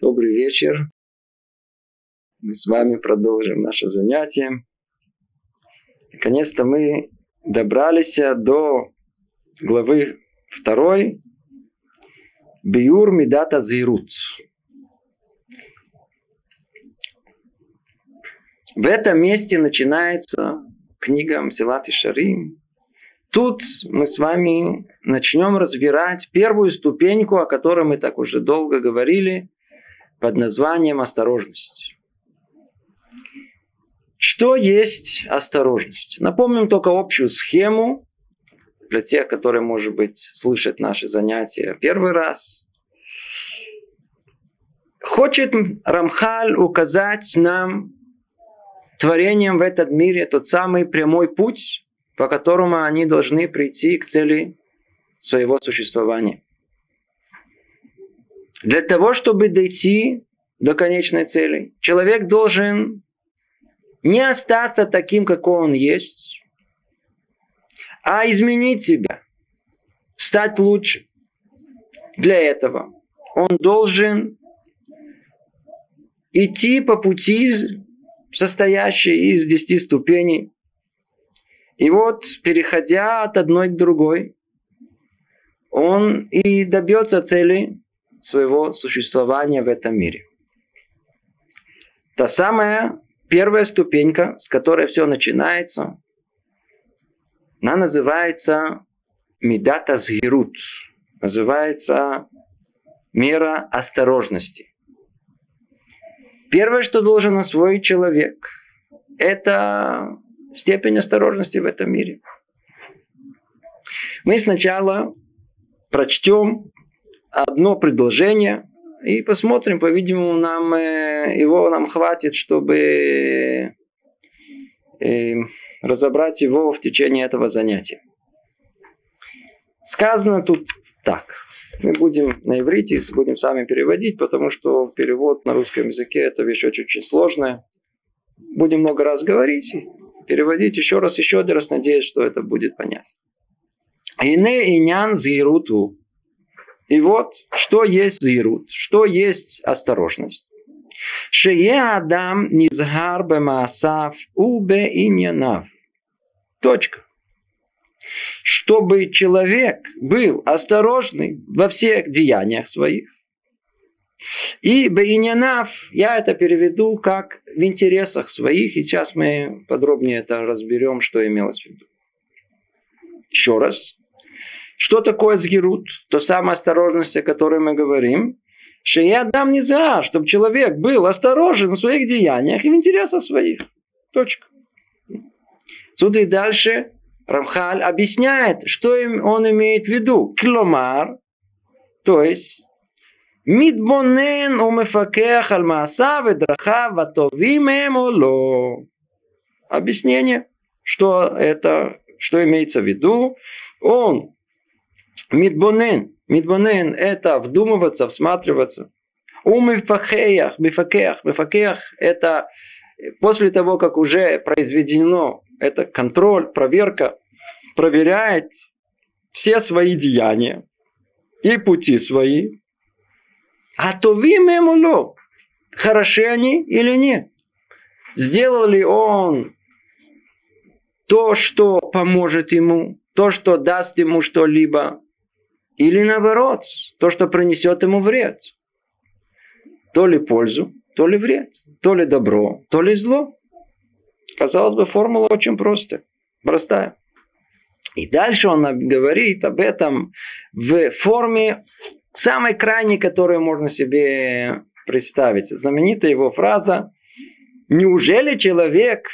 Добрый вечер. Мы с вами продолжим наше занятие. Наконец-то мы добрались до главы второй. Биур Мидата Зирут. В этом месте начинается книга Мсилат и Шарим. Тут мы с вами начнем разбирать первую ступеньку, о которой мы так уже долго говорили, под названием осторожность. Что есть осторожность? Напомним только общую схему для тех, которые, может быть, слышат наши занятия первый раз. Хочет Рамхаль указать нам творением в этот мире тот самый прямой путь, по которому они должны прийти к цели своего существования. Для того, чтобы дойти до конечной цели, человек должен не остаться таким, какой он есть, а изменить себя, стать лучше. Для этого он должен идти по пути, состоящей из десяти ступеней. И вот, переходя от одной к другой, он и добьется цели своего существования в этом мире. Та самая первая ступенька, с которой все начинается, она называется Медата Згирут. Называется мера осторожности. Первое, что должен освоить человек, это степень осторожности в этом мире. Мы сначала прочтем одно предложение и посмотрим, по-видимому, нам э, его нам хватит, чтобы э, разобрать его в течение этого занятия. Сказано тут так. Мы будем на иврите, будем сами переводить, потому что перевод на русском языке это вещь очень-очень сложная. Будем много раз говорить переводить еще раз, еще один раз, надеюсь, что это будет понятно. Ине инян зируту. И вот, что есть зирут, что есть осторожность. Шее Адам низгар бемаасав убе иньянав. Точка. Чтобы человек был осторожный во всех деяниях своих. И бейнянав, я это переведу как в интересах своих, и сейчас мы подробнее это разберем, что имелось в виду. Еще раз. Что такое сгирут? То самая осторожность, о которой мы говорим. Что я дам не за, чтобы человек был осторожен в своих деяниях и в интересах своих. Точка. Сюда и дальше Рамхаль объясняет, что он имеет в виду. Кломар, то есть מתבונן ומפקח על מעשיו ודרכיו הטובים הם או לא. Объяснение, что это, что имеется в виду. Он Мидбонен. Мидбонен – это вдумываться, всматриваться. У мифакеях, мифакеях, мифакеях – это после того, как уже произведено это контроль, проверка, проверяет все свои деяния и пути свои. А то вы мемуло, хороши они или нет. Сделал ли он то, что поможет ему, то, что даст ему что-либо, или наоборот, то, что принесет ему вред. То ли пользу, то ли вред. То ли добро, то ли зло. Казалось бы, формула очень простая. Простая. И дальше он говорит об этом в форме самой крайней, которую можно себе представить. Знаменитая его фраза «Неужели человек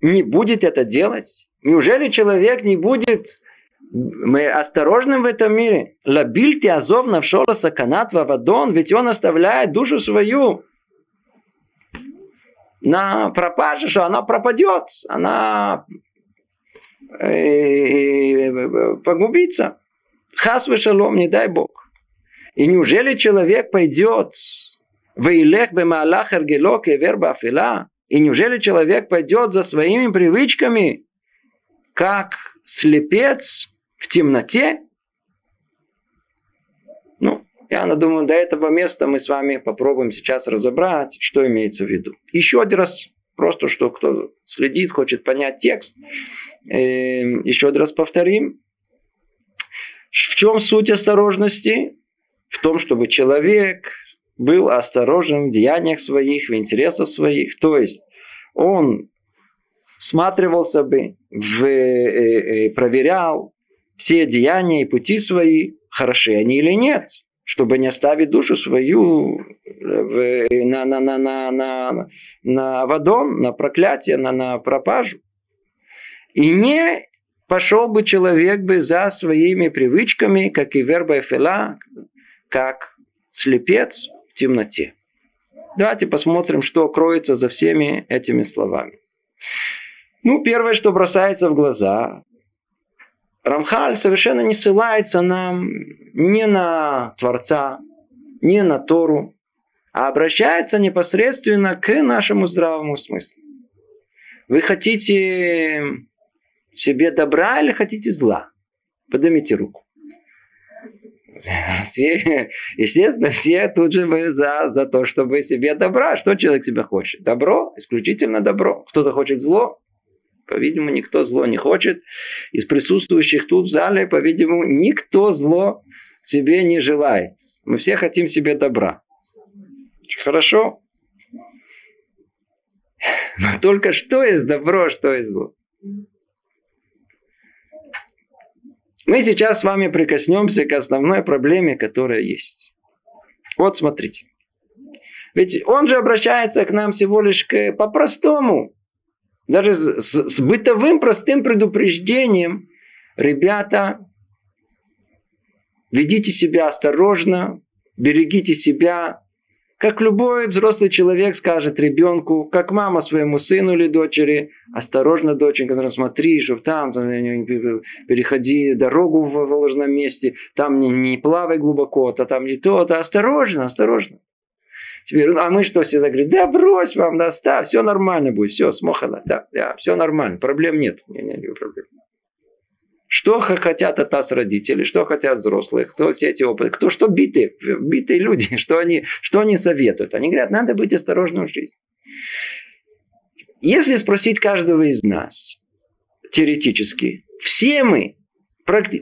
не будет это делать? Неужели человек не будет мы осторожны в этом мире. Лабильте азов навшола саканат вавадон, ведь он оставляет душу свою на пропаже, что она пропадет, она э, погубится. Хас шалом, не дай Бог. И неужели человек пойдет в Илех бемалах эргелок и верба афила? И неужели человек пойдет за своими привычками, как слепец в темноте? Ну, Я думаю, до этого места мы с вами попробуем сейчас разобрать, что имеется в виду. Еще один раз, просто что кто следит, хочет понять текст, эм, еще один раз повторим. В чем суть осторожности? В том, чтобы человек был осторожен в деяниях своих, в интересах своих. То есть он всматривался бы, в, э, э, проверял все деяния и пути свои, хороши они или нет, чтобы не оставить душу свою в, на, на, на, на, на, на водон, на проклятие, на, на пропажу. И не пошел бы человек бы за своими привычками, как и верба Эфела, как слепец в темноте. Давайте посмотрим, что кроется за всеми этими словами. Ну, первое, что бросается в глаза, Рамхаль совершенно не ссылается нам ни на Творца, ни на Тору, а обращается непосредственно к нашему здравому смыслу. Вы хотите себе добра или хотите зла? Поднимите руку. Все, естественно, все тут же мы за, за то, чтобы себе добра. Что человек себе хочет? Добро, исключительно добро. Кто-то хочет зло, по-видимому, никто зло не хочет. Из присутствующих тут в зале, по-видимому, никто зло себе не желает. Мы все хотим себе добра. Хорошо. Но только что есть добро, что есть зло. Мы сейчас с вами прикоснемся к основной проблеме, которая есть. Вот смотрите. Ведь он же обращается к нам всего лишь к, по-простому. Даже с, с бытовым простым предупреждением, ребята, ведите себя осторожно, берегите себя, как любой взрослый человек скажет ребенку, как мама своему сыну или дочери, осторожно, доченька, смотри, чтобы там, там переходи дорогу в ложном месте, там не, не плавай глубоко, то там не то, то осторожно, осторожно. Теперь, а мы что всегда говорим, да брось вам, да, ставь, все нормально будет, все, смохано, да, да, все нормально, проблем нет. Не, не, не проблем. Что хотят от нас родители, что хотят взрослые, кто все эти опыты, кто что битые, битые люди, что они, что они советуют. Они говорят, надо быть осторожным в жизни. Если спросить каждого из нас, теоретически, все мы,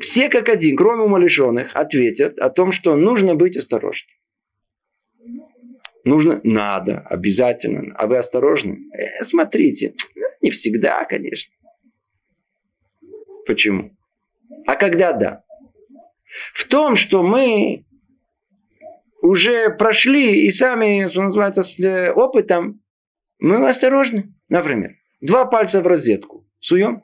все как один, кроме умалишенных, ответят о том, что нужно быть осторожным. Нужно? Надо, обязательно. А вы осторожны? Э, смотрите, не всегда, конечно. Почему? А когда да? В том, что мы уже прошли и сами, что называется, с э, опытом, мы осторожны. Например, два пальца в розетку. Суем?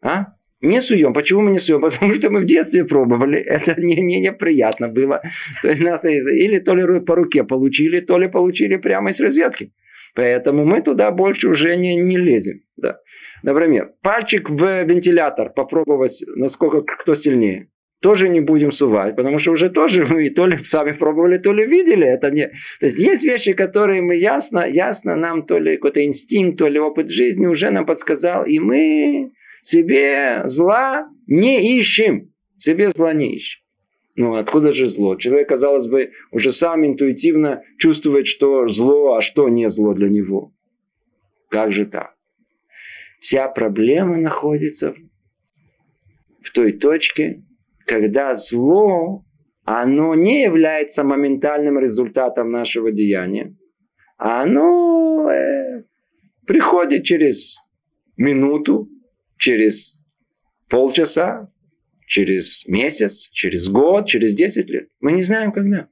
А? Не суем. Почему мы не суем? Потому что мы в детстве пробовали. Это не, не неприятно было. То есть нас или то ли по руке получили, то ли получили прямо из розетки. Поэтому мы туда больше уже не, не лезем. Да. Например, пальчик в вентилятор попробовать, насколько кто сильнее. Тоже не будем сувать, потому что уже тоже мы то ли сами пробовали, то ли видели. Это не... То есть есть вещи, которые мы ясно, ясно нам то ли какой-то инстинкт, то ли опыт жизни уже нам подсказал, и мы себе зла не ищем. Себе зла не ищем. Ну, откуда же зло? Человек, казалось бы, уже сам интуитивно чувствует, что зло, а что не зло для него. Как же так? Вся проблема находится в той точке, когда зло, оно не является моментальным результатом нашего деяния, а оно э, приходит через минуту, через полчаса, через месяц, через год, через 10 лет. Мы не знаем, когда.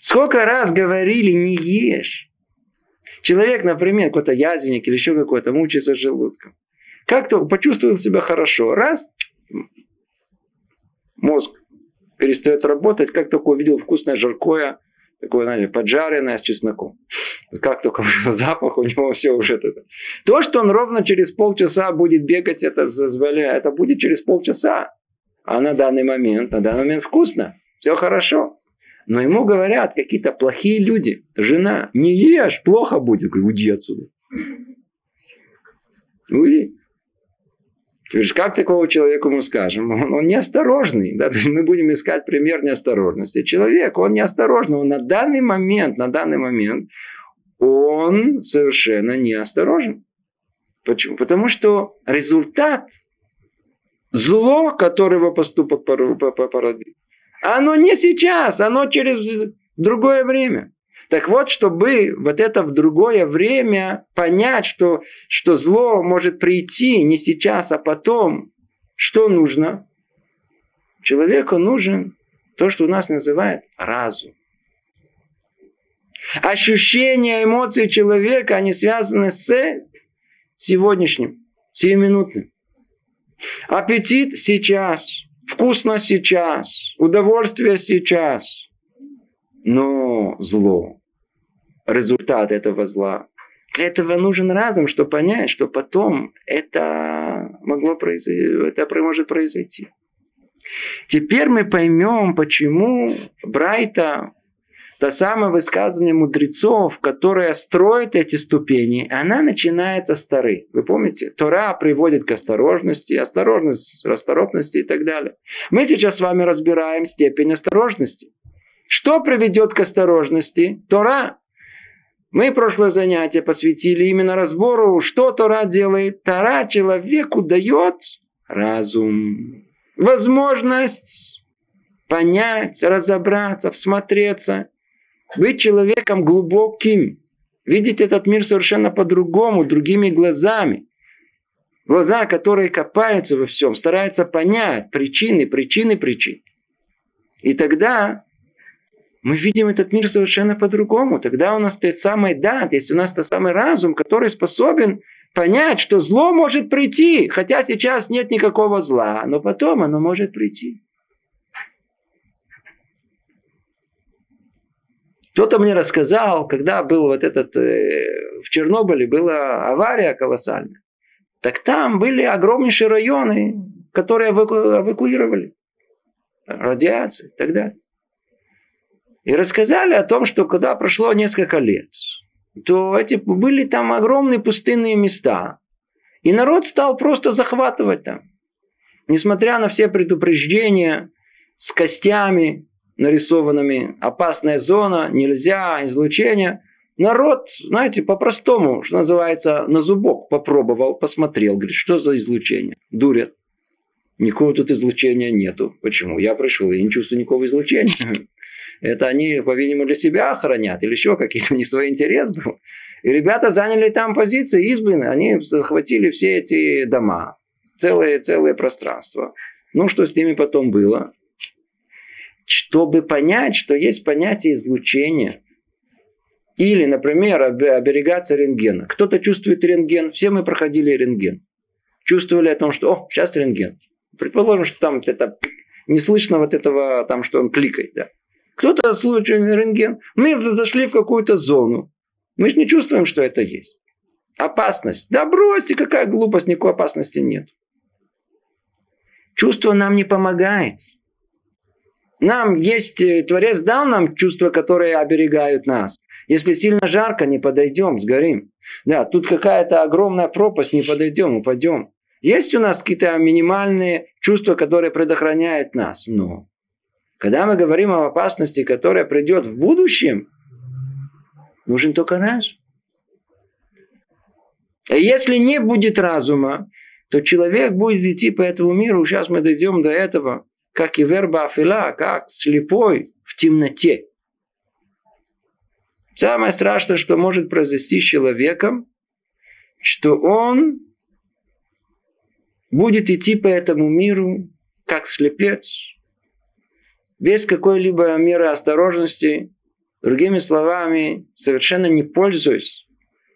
Сколько раз говорили, не ешь. Человек, например, какой-то язвенник или еще какой-то, мучается желудком. Как-то почувствовал себя хорошо. Раз, мозг перестает работать, как только увидел вкусное жаркое, такое, знаете, поджаренное с чесноком. Как только запах, у него все уже это. То, что он ровно через полчаса будет бегать, это, это будет через полчаса. А на данный момент, на данный момент вкусно. Все хорошо. Но ему говорят какие-то плохие люди. Жена, не ешь, плохо будет. Говорю, уйди отсюда. Уйди. То есть, как такого человеку мы скажем? Он, он неосторожный. Да? То есть мы будем искать пример неосторожности. Человек, он неосторожный. Он на данный момент, на данный момент, он совершенно неосторожен. Почему? Потому что результат зло, которое его поступок породил, оно не сейчас, оно через другое время. Так вот, чтобы вот это в другое время понять, что, что зло может прийти не сейчас, а потом, что нужно? Человеку нужен то, что у нас называют разум. Ощущения, эмоции человека, они связаны с сегодняшним, сиюминутным. Аппетит сейчас, вкусно сейчас, удовольствие сейчас. Но зло, результат этого зла. Для этого нужен разум, чтобы понять, что потом это могло произойти, это может произойти. Теперь мы поймем, почему Брайта то самое высказывание мудрецов, которое строит эти ступени, она начинается с Торы. Вы помните? Тора приводит к осторожности, осторожность, расторопности и так далее. Мы сейчас с вами разбираем степень осторожности. Что приведет к осторожности? Тора. Мы прошлое занятие посвятили именно разбору, что Тора делает. Тора человеку дает разум, возможность понять, разобраться, всмотреться быть человеком глубоким, видеть этот мир совершенно по-другому, другими глазами. Глаза, которые копаются во всем, стараются понять причины, причины причин. И тогда мы видим этот мир совершенно по-другому. Тогда у нас тот самый дат, есть у нас тот самый разум, который способен понять, что зло может прийти, хотя сейчас нет никакого зла, но потом оно может прийти. Кто-то мне рассказал, когда был вот этот, э, в Чернобыле была авария колоссальная, так там были огромнейшие районы, которые эваку, эвакуировали. Радиация и так далее. И рассказали о том, что когда прошло несколько лет, то эти были там огромные пустынные места. И народ стал просто захватывать там. Несмотря на все предупреждения с костями, нарисованными, опасная зона, нельзя, излучение. Народ, знаете, по-простому, что называется, на зубок попробовал, посмотрел, говорит, что за излучение? Дурят. Никакого тут излучения нету. Почему? Я пришел, я не чувствую никакого излучения. Это они, по-видимому, для себя охранят или еще какие-то не свой интерес был. И ребята заняли там позиции, избы, они захватили все эти дома, целое, целое пространство. Ну, что с ними потом было? Чтобы понять, что есть понятие излучения. Или, например, оберегаться рентгена. Кто-то чувствует рентген. Все мы проходили рентген. Чувствовали о том, что о, сейчас рентген. Предположим, что там это не слышно вот этого, там, что он кликает. Да. Кто-то случай рентген. Мы зашли в какую-то зону. Мы же не чувствуем, что это есть. Опасность. Да бросьте, какая глупость, никакой опасности нет. Чувство нам не помогает. Нам есть, э, Творец дал нам чувства, которые оберегают нас. Если сильно жарко, не подойдем, сгорим. Да, тут какая-то огромная пропасть, не подойдем, упадем. Есть у нас какие-то минимальные чувства, которые предохраняют нас. Но когда мы говорим о опасности, которая придет в будущем, нужен только разум. Если не будет разума, то человек будет идти по этому миру. Сейчас мы дойдем до этого как и верба афила, как слепой в темноте. Самое страшное, что может произойти с человеком, что он будет идти по этому миру как слепец, без какой-либо меры осторожности, другими словами, совершенно не пользуясь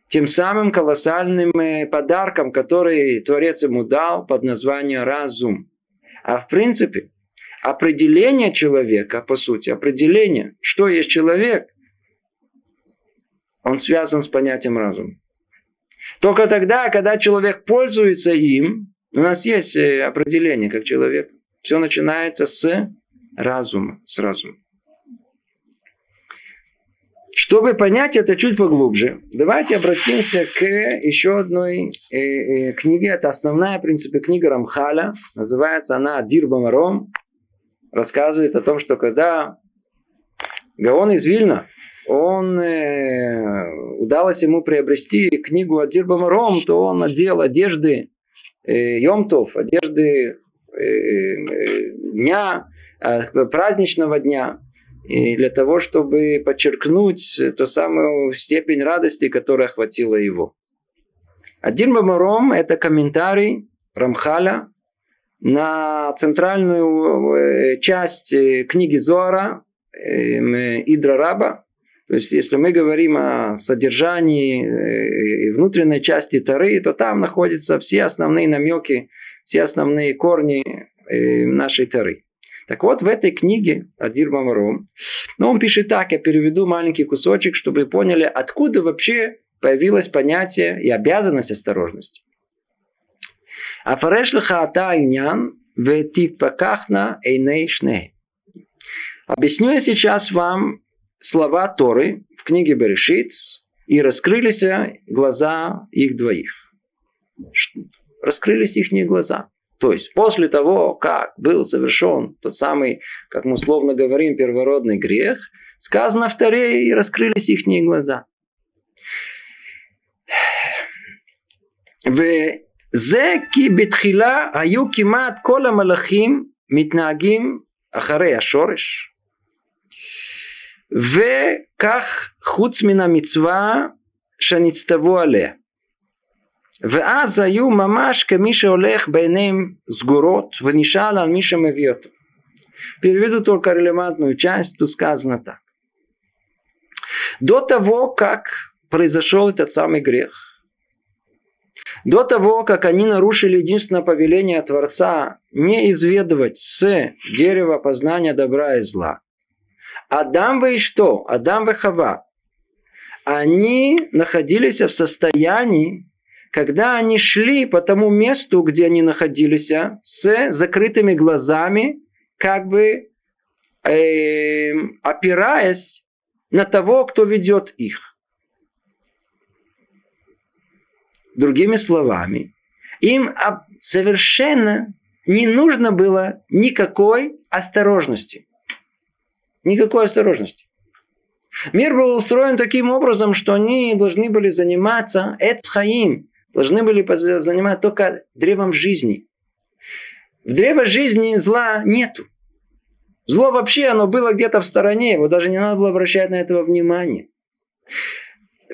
тем самым колоссальным э, подарком, который Творец ему дал под названием разум. А в принципе, определение человека, по сути, определение, что есть человек, он связан с понятием разума. Только тогда, когда человек пользуется им, у нас есть э, определение как человек. Все начинается с разума, с разума. Чтобы понять это чуть поглубже, давайте обратимся к еще одной э, э, книге. Это основная, в принципе, книга Рамхаля. Называется она Дир Бамаром. Рассказывает о том, что когда Гаон из Вильна, он э, удалось ему приобрести книгу Адир Бамаром, то он надел одежды э, Йомтов, одежды э, э, дня, э, праздничного дня и для того, чтобы подчеркнуть ту самую степень радости, которая охватила его. Один Бамаром – это комментарий Рамхаля на центральную э, часть э, книги Зоара эм, Идра Раба. То есть, если мы говорим о содержании э, и внутренней части Тары, то там находятся все основные намеки, все основные корни нашей Тары. Так вот, в этой книге Адир Мамаром, ну, он пишет так, я переведу маленький кусочек, чтобы вы поняли, откуда вообще появилось понятие и обязанность осторожности. Афареш лха иньян ветипакахна эйней шней. Объясню я сейчас вам слова Торы в книге Берешит, и раскрылись глаза их двоих. Раскрылись их глаза. То есть после того, как был совершен тот самый, как мы условно говорим, первородный грех, сказано в Таре и раскрылись их глаза. וזה כי בתחילה היו כמעט כל המלאכים מתנהגים אחרי השורש וכך חוץ מן המצווה שנצטוו עליה ואז היו ממש כמי שהולך בעיניהם סגורות ונשאל על מי שמביא אותו. Переведу только релевантную часть, тут сказано так. До того, как произошел этот самый грех, до того, как они нарушили единственное повеление Творца не изведывать с дерева познания добра и зла, Адам вы и что? Адам и Хава. Они находились в состоянии когда они шли по тому месту, где они находились, с закрытыми глазами, как бы э, опираясь на того, кто ведет их. Другими словами, им совершенно не нужно было никакой осторожности. Никакой осторожности. Мир был устроен таким образом, что они должны были заниматься эцхаим, должны были заниматься только древом жизни. В древо жизни зла нету. Зло вообще, оно было где-то в стороне, его даже не надо было обращать на этого внимание.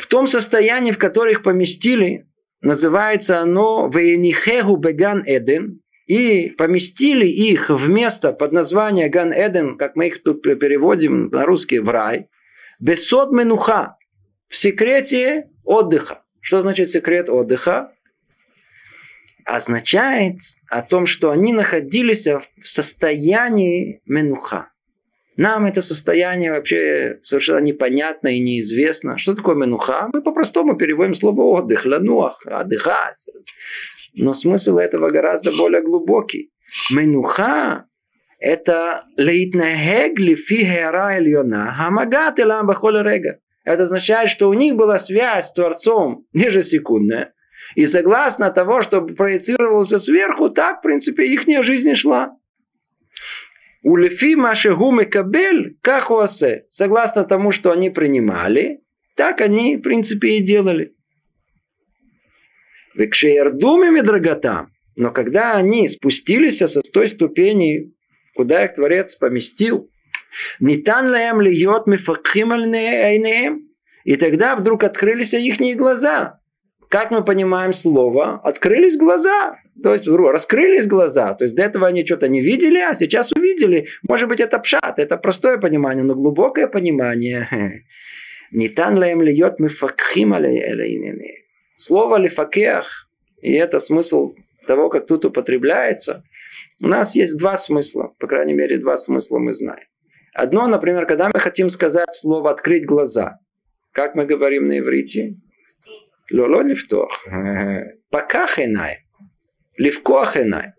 В том состоянии, в котором их поместили, называется оно «Вейнихегу беган Эден», и поместили их в место под названием Ган Эден, как мы их тут переводим на русский, в рай, бесод менуха, в секрете отдыха. Что значит секрет отдыха? Означает о том, что они находились в состоянии менуха. Нам это состояние вообще совершенно непонятно и неизвестно. Что такое менуха? Мы по-простому переводим слово отдых, лануах, отдыхать. Но смысл этого гораздо более глубокий. Менуха – это лейтнахег лифи хера эльона, хамагат элам бахоля рега. Это означает, что у них была связь с Творцом ежесекундная. И согласно того, что проецировался сверху, так, в принципе, их жизнь шла. У Лефи Машегумы Кабель, как осе, согласно тому, что они принимали, так они, в принципе, и делали. Векшеердумами драгота. Но когда они спустились со той ступени, куда их Творец поместил, Нитан лаем льет мифакхим И тогда вдруг открылись их глаза. Как мы понимаем слово? Открылись глаза. То есть раскрылись глаза. То есть до этого они что-то не видели, а сейчас увидели. Может быть это пшат, это простое понимание, но глубокое понимание. Нитан лаем льет мифакхим Слово лифакех, и это смысл того, как тут употребляется, у нас есть два смысла, по крайней мере, два смысла мы знаем. Одно, например, когда мы хотим сказать слово «открыть глаза», как мы говорим на иврите? Лоло лифтох. Паках инай. Левкох инай.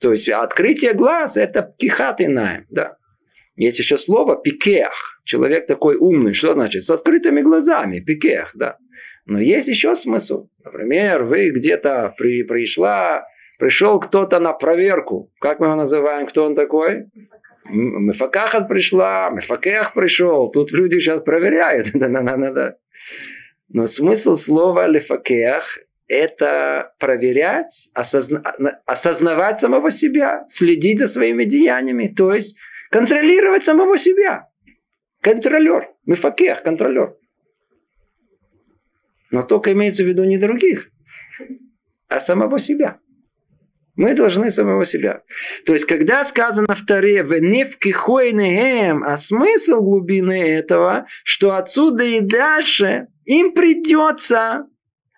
То есть открытие глаз это птихат инаем. Да. Есть еще слово пикех. Человек такой умный. Что значит? С открытыми глазами. Пикех, да. Но есть еще смысл. Например, вы где-то при, пришла, пришел кто-то на проверку. Как мы его называем? Кто он такой? Мефакахат пришла, Мефакех пришел. Тут люди сейчас проверяют. Но смысл слова лефакех – это проверять, осозна... осознавать самого себя, следить за своими деяниями, то есть контролировать самого себя. Контролер, мифакех, контролер. Но только имеется в виду не других, а самого себя. Мы должны самого себя. То есть, когда сказано в Таре а смысл глубины этого, что отсюда и дальше им придется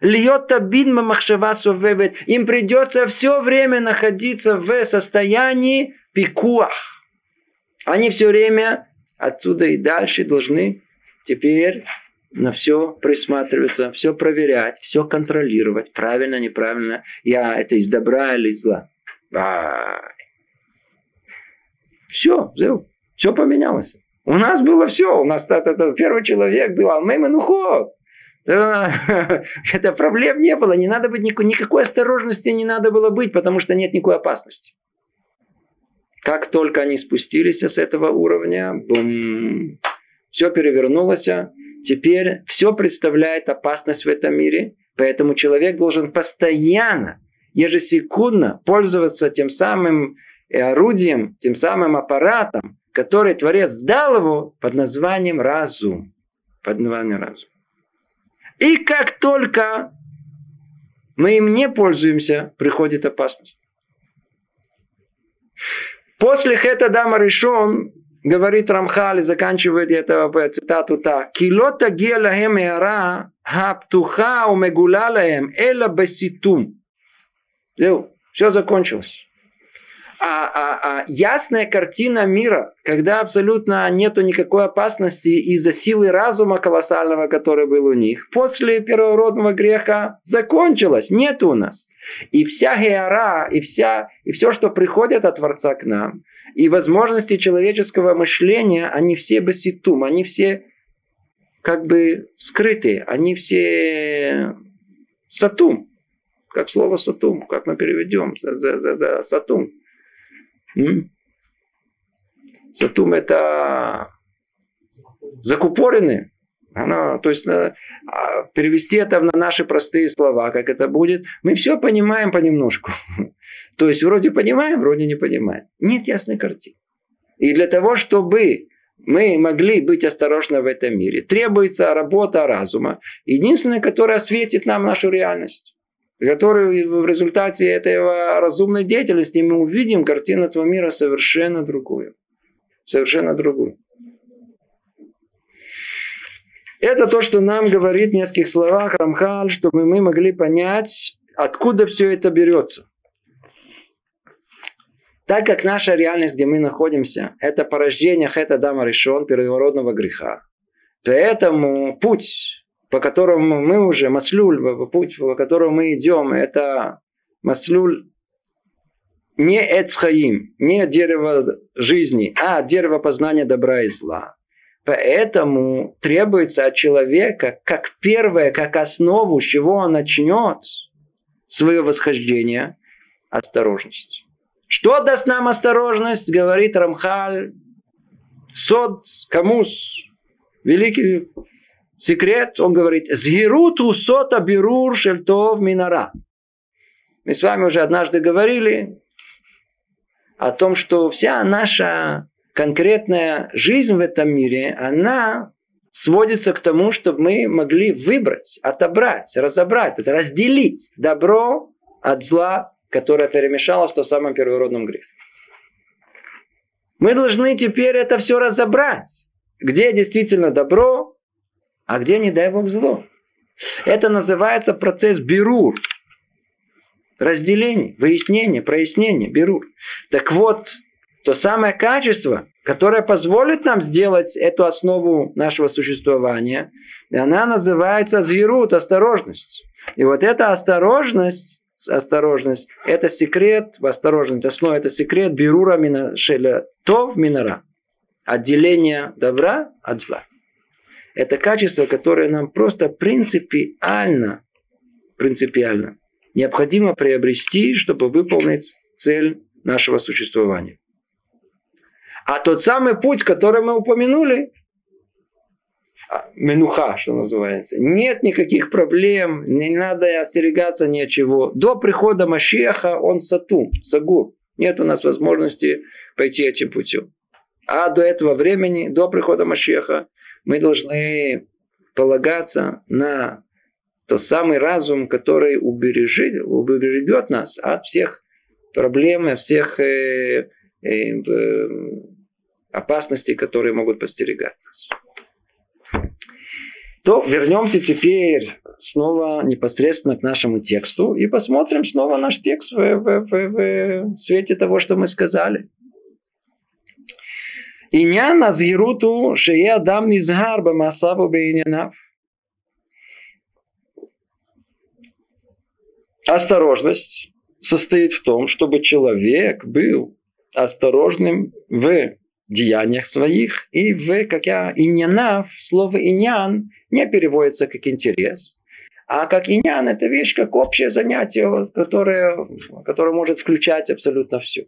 Льет бинма махшава совевет. Им придется все время находиться в состоянии пикуах. Они все время отсюда и дальше должны теперь на все присматриваться, все проверять, все контролировать, правильно, неправильно, я это из добра или из зла. Все, все, все поменялось. У нас было все. У нас это, это, первый человек был Алмейманухо. Это проблем не было. Не надо быть никакой, никакой осторожности не надо было быть, потому что нет никакой опасности. Как только они спустились с этого уровня, бум, все перевернулось. Теперь все представляет опасность в этом мире, поэтому человек должен постоянно, ежесекундно пользоваться тем самым э, орудием, тем самым аппаратом, который Творец дал его под названием разум. Под названием разум. И как только мы им не пользуемся, приходит опасность. После Хета Дама решен говорит Рамхали, заканчивает это цитату так. Килота гелахем эра хаптуха умегулалаем эла баситум. Все закончилось. А, а, а ясная картина мира, когда абсолютно нету никакой опасности из-за силы разума колоссального, который был у них, после первородного греха закончилась, нет у нас. И вся геора, и, вся, и все, что приходит от Творца к нам, и возможности человеческого мышления, они все баситум, они все как бы скрытые, они все сатум. Как слово сатум, как мы переведем за, за, за, сатум. М? Сатум это закупорены. Она, то есть а, перевести это на наши простые слова, как это будет, мы все понимаем понемножку. То есть вроде понимаем, вроде не понимаем. Нет ясной картины. И для того, чтобы мы могли быть осторожны в этом мире, требуется работа разума, единственная, которая осветит нам нашу реальность. Который в результате этого разумной деятельности мы увидим картину этого мира совершенно другую. Совершенно другую. Это то, что нам говорит в нескольких словах Рамхаль, чтобы мы могли понять, откуда все это берется. Так как наша реальность, где мы находимся, это порождение Хета Дама решен, первородного греха. Поэтому путь, по которому мы уже, маслюль, путь, по которому мы идем, это маслюль не Эцхаим, не дерево жизни, а дерево познания добра и зла. Поэтому требуется от человека, как первое, как основу, с чего он начнет свое восхождение, осторожность. Что даст нам осторожность, говорит Рамхаль, сод, камус, великий секрет, он говорит, згируту сота бирур шельтов минара. Мы с вами уже однажды говорили о том, что вся наша конкретная жизнь в этом мире, она сводится к тому, чтобы мы могли выбрать, отобрать, разобрать, разделить добро от зла, которая перемешалась в том самом первородном грехе. Мы должны теперь это все разобрать. Где действительно добро, а где, не дай Бог, зло. Это называется процесс бирур. Разделение, выяснение, прояснение, бирур. Так вот, то самое качество, которое позволит нам сделать эту основу нашего существования, она называется зверут, осторожность. И вот эта осторожность осторожность. Это секрет в осторожности. Основа это секрет бирура мина, шеля тов минара. Отделение добра от зла. Это качество, которое нам просто принципиально, принципиально необходимо приобрести, чтобы выполнить цель нашего существования. А тот самый путь, который мы упомянули, а, менуха, что называется. Нет никаких проблем, не надо остерегаться ни от чего. До прихода Машеха он сатум, сагур. Нет у нас возможности пойти этим путем. А до этого времени, до прихода Машеха, мы должны полагаться на тот самый разум, который убережет, убережет нас от всех проблем, от всех э, э, э, опасностей, которые могут постерегать нас. То вернемся теперь снова непосредственно к нашему тексту и посмотрим снова наш текст в, в, в, в свете того, что мы сказали. עניין הזהירות הוא שיהיה אדם נזהר במעשיו ובענייניו. Осторожность состоит в том, чтобы человек был осторожным в деяниях своих и в, как я, иньянав, слово иньян не переводится как интерес, а как иньян это вещь, как общее занятие, которое, которое может включать абсолютно все.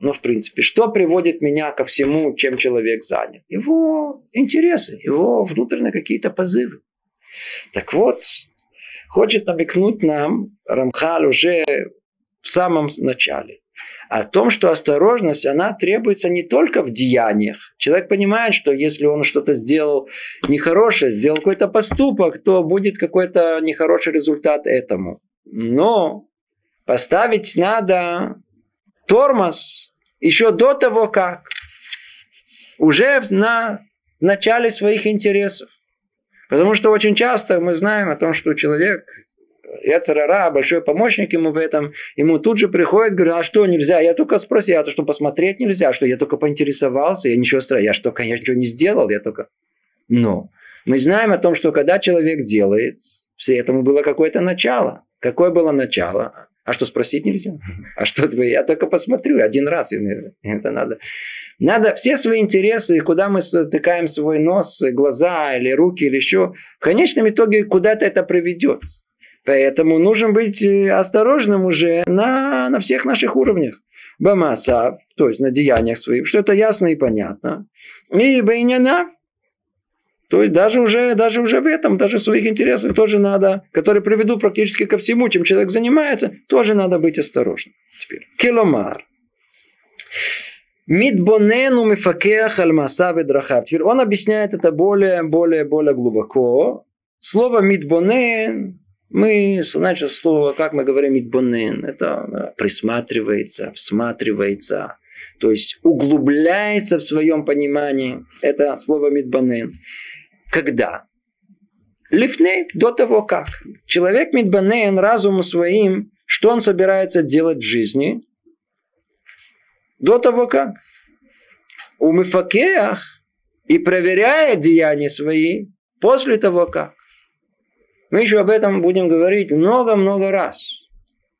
Но в принципе, что приводит меня ко всему, чем человек занят? Его интересы, его внутренние какие-то позывы. Так вот, хочет намекнуть нам Рамхаль уже в самом начале о том, что осторожность, она требуется не только в деяниях. Человек понимает, что если он что-то сделал нехорошее, сделал какой-то поступок, то будет какой-то нехороший результат этому. Но поставить надо тормоз еще до того, как уже на начале своих интересов. Потому что очень часто мы знаем о том, что человек, Яцерара, большой помощник ему в этом, ему тут же приходит, говорит, а что нельзя? Я только спросил, а то что посмотреть нельзя, что я только поинтересовался, я ничего страшного, я что, конечно, ничего не сделал, я только... Но мы знаем о том, что когда человек делает, все этому было какое-то начало. Какое было начало? А что спросить нельзя? А что я только посмотрю один раз. Это надо. Надо все свои интересы, куда мы затыкаем свой нос, глаза или руки или еще, в конечном итоге куда-то это приведет. Поэтому нужно быть э, осторожным уже на, на всех наших уровнях. Бамаса, то есть на деяниях своих, что это ясно и понятно. И Байняна, то есть даже уже, даже уже в этом, даже в своих интересах тоже надо, которые приведут практически ко всему, чем человек занимается, тоже надо быть осторожным. Теперь. Киломар. Мидбонену мифакех аль-маса ведрахав. Теперь он объясняет это более, более, более глубоко. Слово мидбонен, мы, значит, слово, как мы говорим, мидбонен, это присматривается, всматривается, то есть углубляется в своем понимании. Это слово мидбонен. Когда? Лифней, до того как. Человек мидбонен разумом своим, что он собирается делать в жизни, до того как. У Мифакеях и проверяет деяния свои после того как. Мы еще об этом будем говорить много-много раз.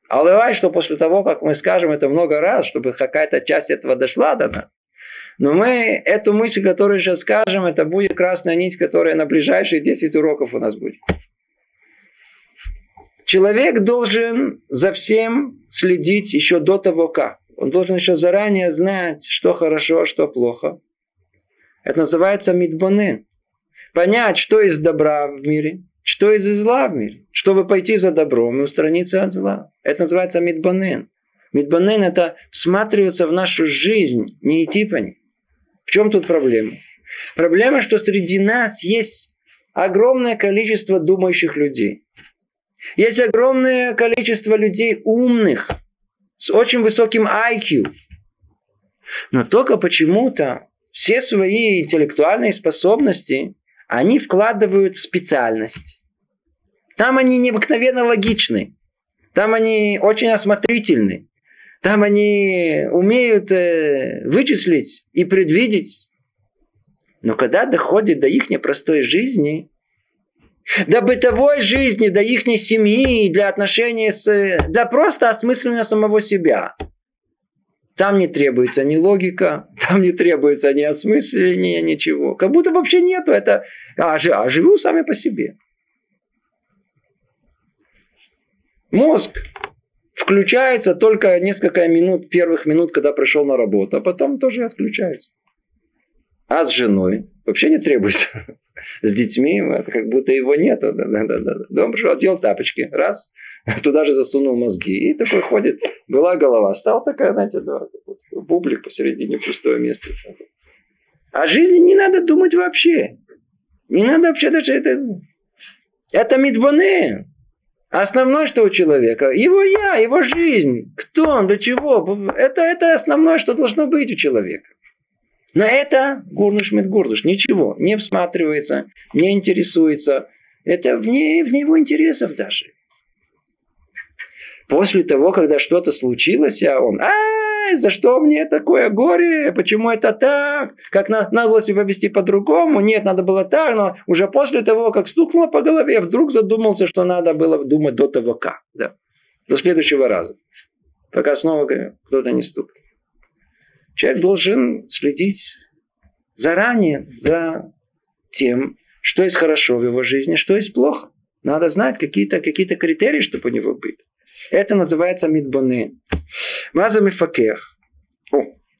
А давай, что после того, как мы скажем это много раз, чтобы какая-то часть этого дошла до нас. Но мы эту мысль, которую сейчас скажем, это будет красная нить, которая на ближайшие 10 уроков у нас будет. Человек должен за всем следить еще до того, как. Он должен еще заранее знать, что хорошо, а что плохо. Это называется мидбонен. Понять, что из добра в мире, что из зла в мире. Чтобы пойти за добром и устраниться от зла. Это называется мидбонен. Мидбонен это всматриваться в нашу жизнь, не идти по ней. В чем тут проблема? Проблема, что среди нас есть огромное количество думающих людей. Есть огромное количество людей умных, с очень высоким IQ. Но только почему-то все свои интеллектуальные способности они вкладывают в специальность. Там они необыкновенно логичны. Там они очень осмотрительны. Там они умеют э, вычислить и предвидеть. Но когда доходит до их непростой жизни, до бытовой жизни, до их семьи, для отношений с... для просто осмысления самого себя, Там не требуется ни логика, там не требуется ни осмысления, ничего. Как будто вообще нету. Это, а, а живу сами по себе. Мозг включается только несколько минут, первых минут, когда пришел на работу, а потом тоже отключается. А с женой вообще не требуется. С детьми это как будто его нету. Да, да, да, да. Дом пришел, одел тапочки, раз, туда же засунул мозги. И такой ходит, была голова, стал такая, знаете, да, бублик посередине пустое место. О жизни не надо думать вообще. Не надо вообще даже это... Это мидбоне. Основное, что у человека, его я, его жизнь, кто он, для чего. Это, это основное, что должно быть у человека. На это Гурныш Медгурдыш ничего не всматривается, не интересуется. Это вне, вне его интересов даже. После того, когда что-то случилось, а он, а, за что мне такое горе? Почему это так? Как надо, надо было себя вести по-другому? Нет, надо было так, но уже после того, как стукнуло по голове, вдруг задумался, что надо было думать до того как. Да. До следующего раза. Пока снова кто-то не стукнет. Человек должен следить заранее за тем, что есть хорошо в его жизни, что есть плохо. Надо знать какие-то какие критерии, чтобы у него были. Это называется мидбоны. Маза мифакех.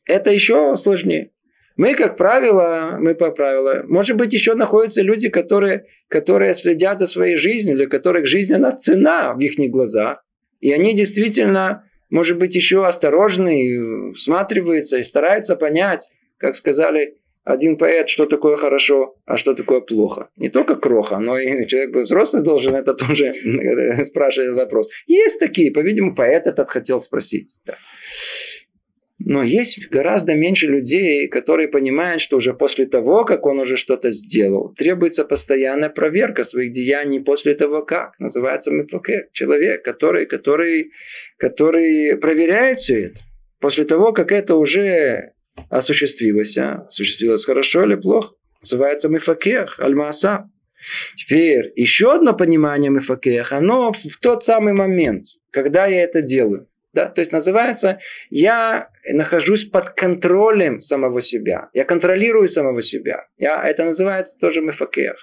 Это еще сложнее. Мы, как правило, мы по правилу, может быть, еще находятся люди, которые, которые следят за своей жизнью, для которых жизнь, она цена в их глазах. И они действительно может быть, еще осторожный, всматривается и старается понять, как сказали один поэт, что такое хорошо, а что такое плохо. Не только кроха, но и человек взрослый должен это тоже спрашивать вопрос. Есть такие, по-видимому, поэт этот хотел спросить. Но есть гораздо меньше людей, которые понимают, что уже после того, как он уже что-то сделал, требуется постоянная проверка своих деяний после того, как. Называется мипоке. Человек, который, который, который проверяет все это. После того, как это уже осуществилось. А? Осуществилось хорошо или плохо. Называется мифакех, альмаса. Теперь еще одно понимание мифакех, оно в тот самый момент, когда я это делаю. Да? То есть называется, я нахожусь под контролем самого себя. Я контролирую самого себя. Я, это называется тоже мефакех.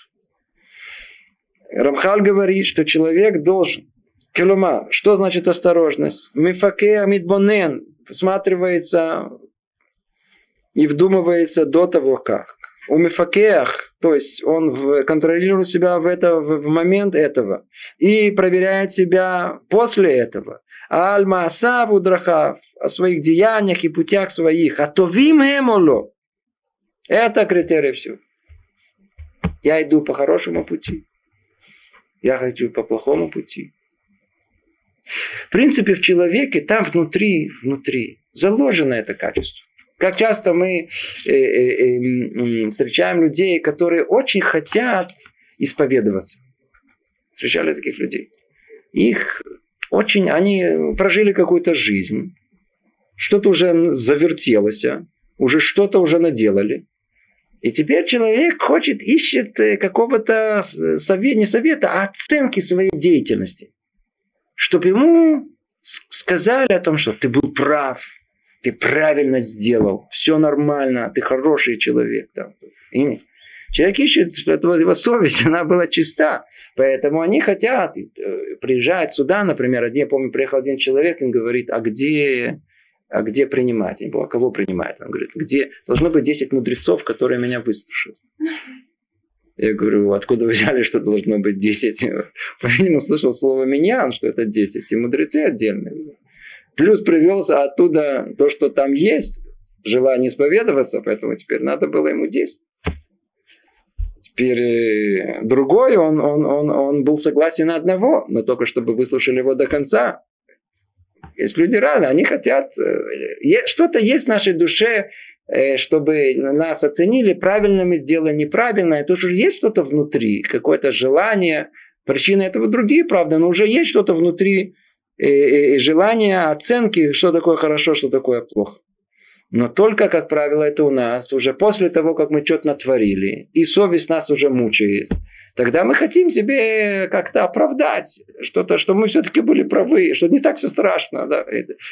Рамхал говорит, что человек должен. Келума, что значит осторожность? Мифакех мидбонен всматривается и вдумывается до того, как. У мифакех, то есть он контролирует себя в, это, в момент этого и проверяет себя после этого. Альма Асаву Драхав, о своих деяниях и путях своих. А то вим эмоло. Это критерий все. Я иду по хорошему пути. Я хочу по плохому пути. В принципе, в человеке там внутри, внутри заложено это качество. Как часто мы э, э, э, встречаем людей, которые очень хотят исповедоваться. Встречали таких людей. Их очень, они прожили какую-то жизнь, что-то уже завертелось, уже что-то уже наделали. И теперь человек хочет, ищет какого-то совета, не совета, а оценки своей деятельности. Чтобы ему сказали о том, что ты был прав, ты правильно сделал, все нормально, ты хороший человек. Там. Человек ищет, чтобы его совесть, она была чиста. Поэтому они хотят, э, приезжать сюда, например, я помню, приехал один человек, и говорит, а где, а где принимать? Я говорю, а кого принимать? Он говорит, где? Должно быть 10 мудрецов, которые меня выслушают. Я говорю, откуда вы взяли, что должно быть 10? По-видимому, слышал слово «меня», что это 10, и мудрецы отдельные. Плюс привелся оттуда то, что там есть, желание исповедоваться, поэтому теперь надо было ему 10. Теперь э, другой, он, он, он, он был согласен на одного, но только чтобы выслушали его до конца. Есть люди разные, они хотят, э, что-то есть в нашей душе, э, чтобы нас оценили, правильно мы сделали, неправильно. Это уже есть что-то внутри, какое-то желание. Причины этого другие, правда, но уже есть что-то внутри, желание оценки, что такое хорошо, что такое плохо. Но только, как правило, это у нас уже после того, как мы что-то натворили, и совесть нас уже мучает. тогда мы хотим себе как-то оправдать что-то, что мы все-таки были правы, что не так все страшно. Да?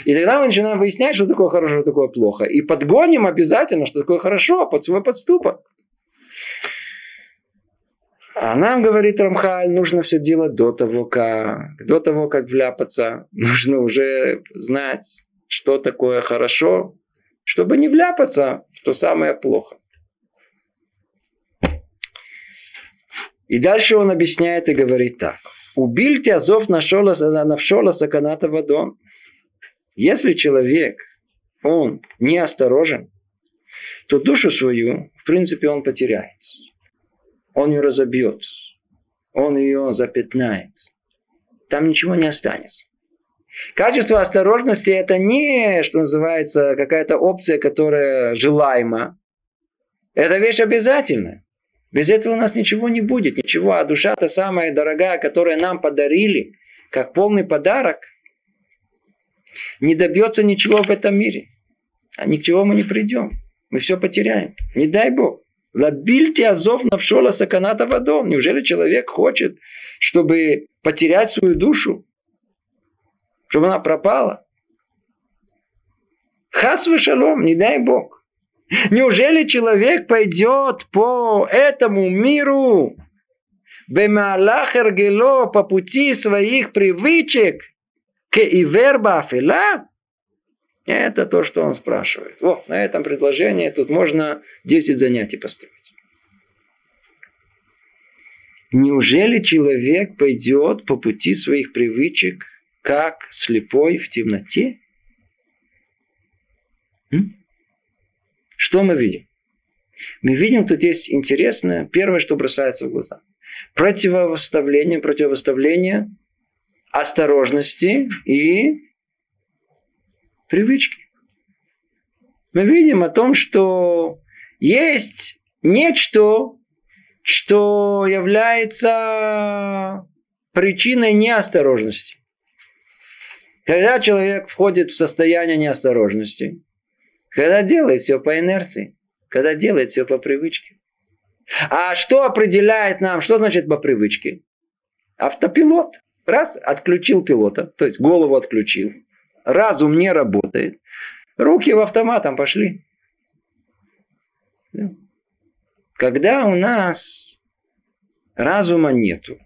И тогда мы начинаем выяснять, что такое хорошо, что такое плохо. И подгоним обязательно, что такое хорошо под свой подступок. А нам, говорит Рамхаль, нужно все делать до того, как, до того, как вляпаться. Нужно уже знать, что такое хорошо, чтобы не вляпаться, что самое плохо. И дальше он объясняет и говорит так. Убильте азов нашола саканата вадон. Если человек, он неосторожен, то душу свою, в принципе, он потеряет. Он ее разобьет. Он ее запятнает. Там ничего не останется. Качество осторожности это не, что называется, какая-то опция, которая желаема. Это вещь обязательная. Без этого у нас ничего не будет, ничего. А душа-то самая дорогая, которую нам подарили, как полный подарок, не добьется ничего в этом мире. А ни к чему мы не придем. Мы все потеряем. Не дай Бог. Лабильте азов навшола саканата вадон. Неужели человек хочет, чтобы потерять свою душу? Чтобы она пропала? Хас шалом, не дай Бог. Неужели человек пойдет по этому миру Бемалах Эргело по пути своих привычек к Иверба Афила? Это то, что он спрашивает. Вот, на этом предложении тут можно 10 занятий построить. Неужели человек пойдет по пути своих привычек, как слепой в темноте? М? Что мы видим? Мы видим, тут есть интересное, первое, что бросается в глаза. Противоставление, противоставление осторожности и привычки. Мы видим о том, что есть нечто, что является причиной неосторожности. Когда человек входит в состояние неосторожности, когда делает все по инерции. Когда делает все по привычке. А что определяет нам, что значит по привычке? Автопилот. Раз, отключил пилота, то есть голову отключил. Разум не работает. Руки в автоматом пошли. Когда у нас разума нету,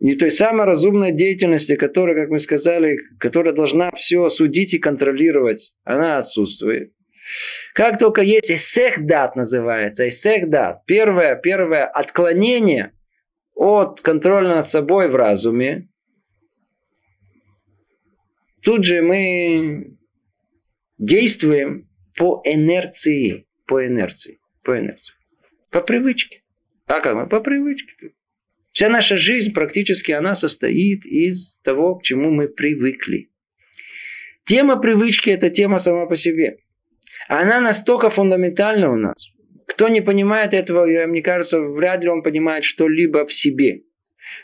и той самой разумной деятельности, которая, как мы сказали, которая должна все судить и контролировать, она отсутствует. Как только есть эсехдат называется, эсехдат, первое, первое отклонение от контроля над собой в разуме, тут же мы действуем по инерции, по инерции, по инерции, по привычке. А как мы? По привычке. Вся наша жизнь практически она состоит из того, к чему мы привыкли. Тема привычки – это тема сама по себе. Она настолько фундаментальна у нас. Кто не понимает этого, мне кажется, вряд ли он понимает что-либо в себе.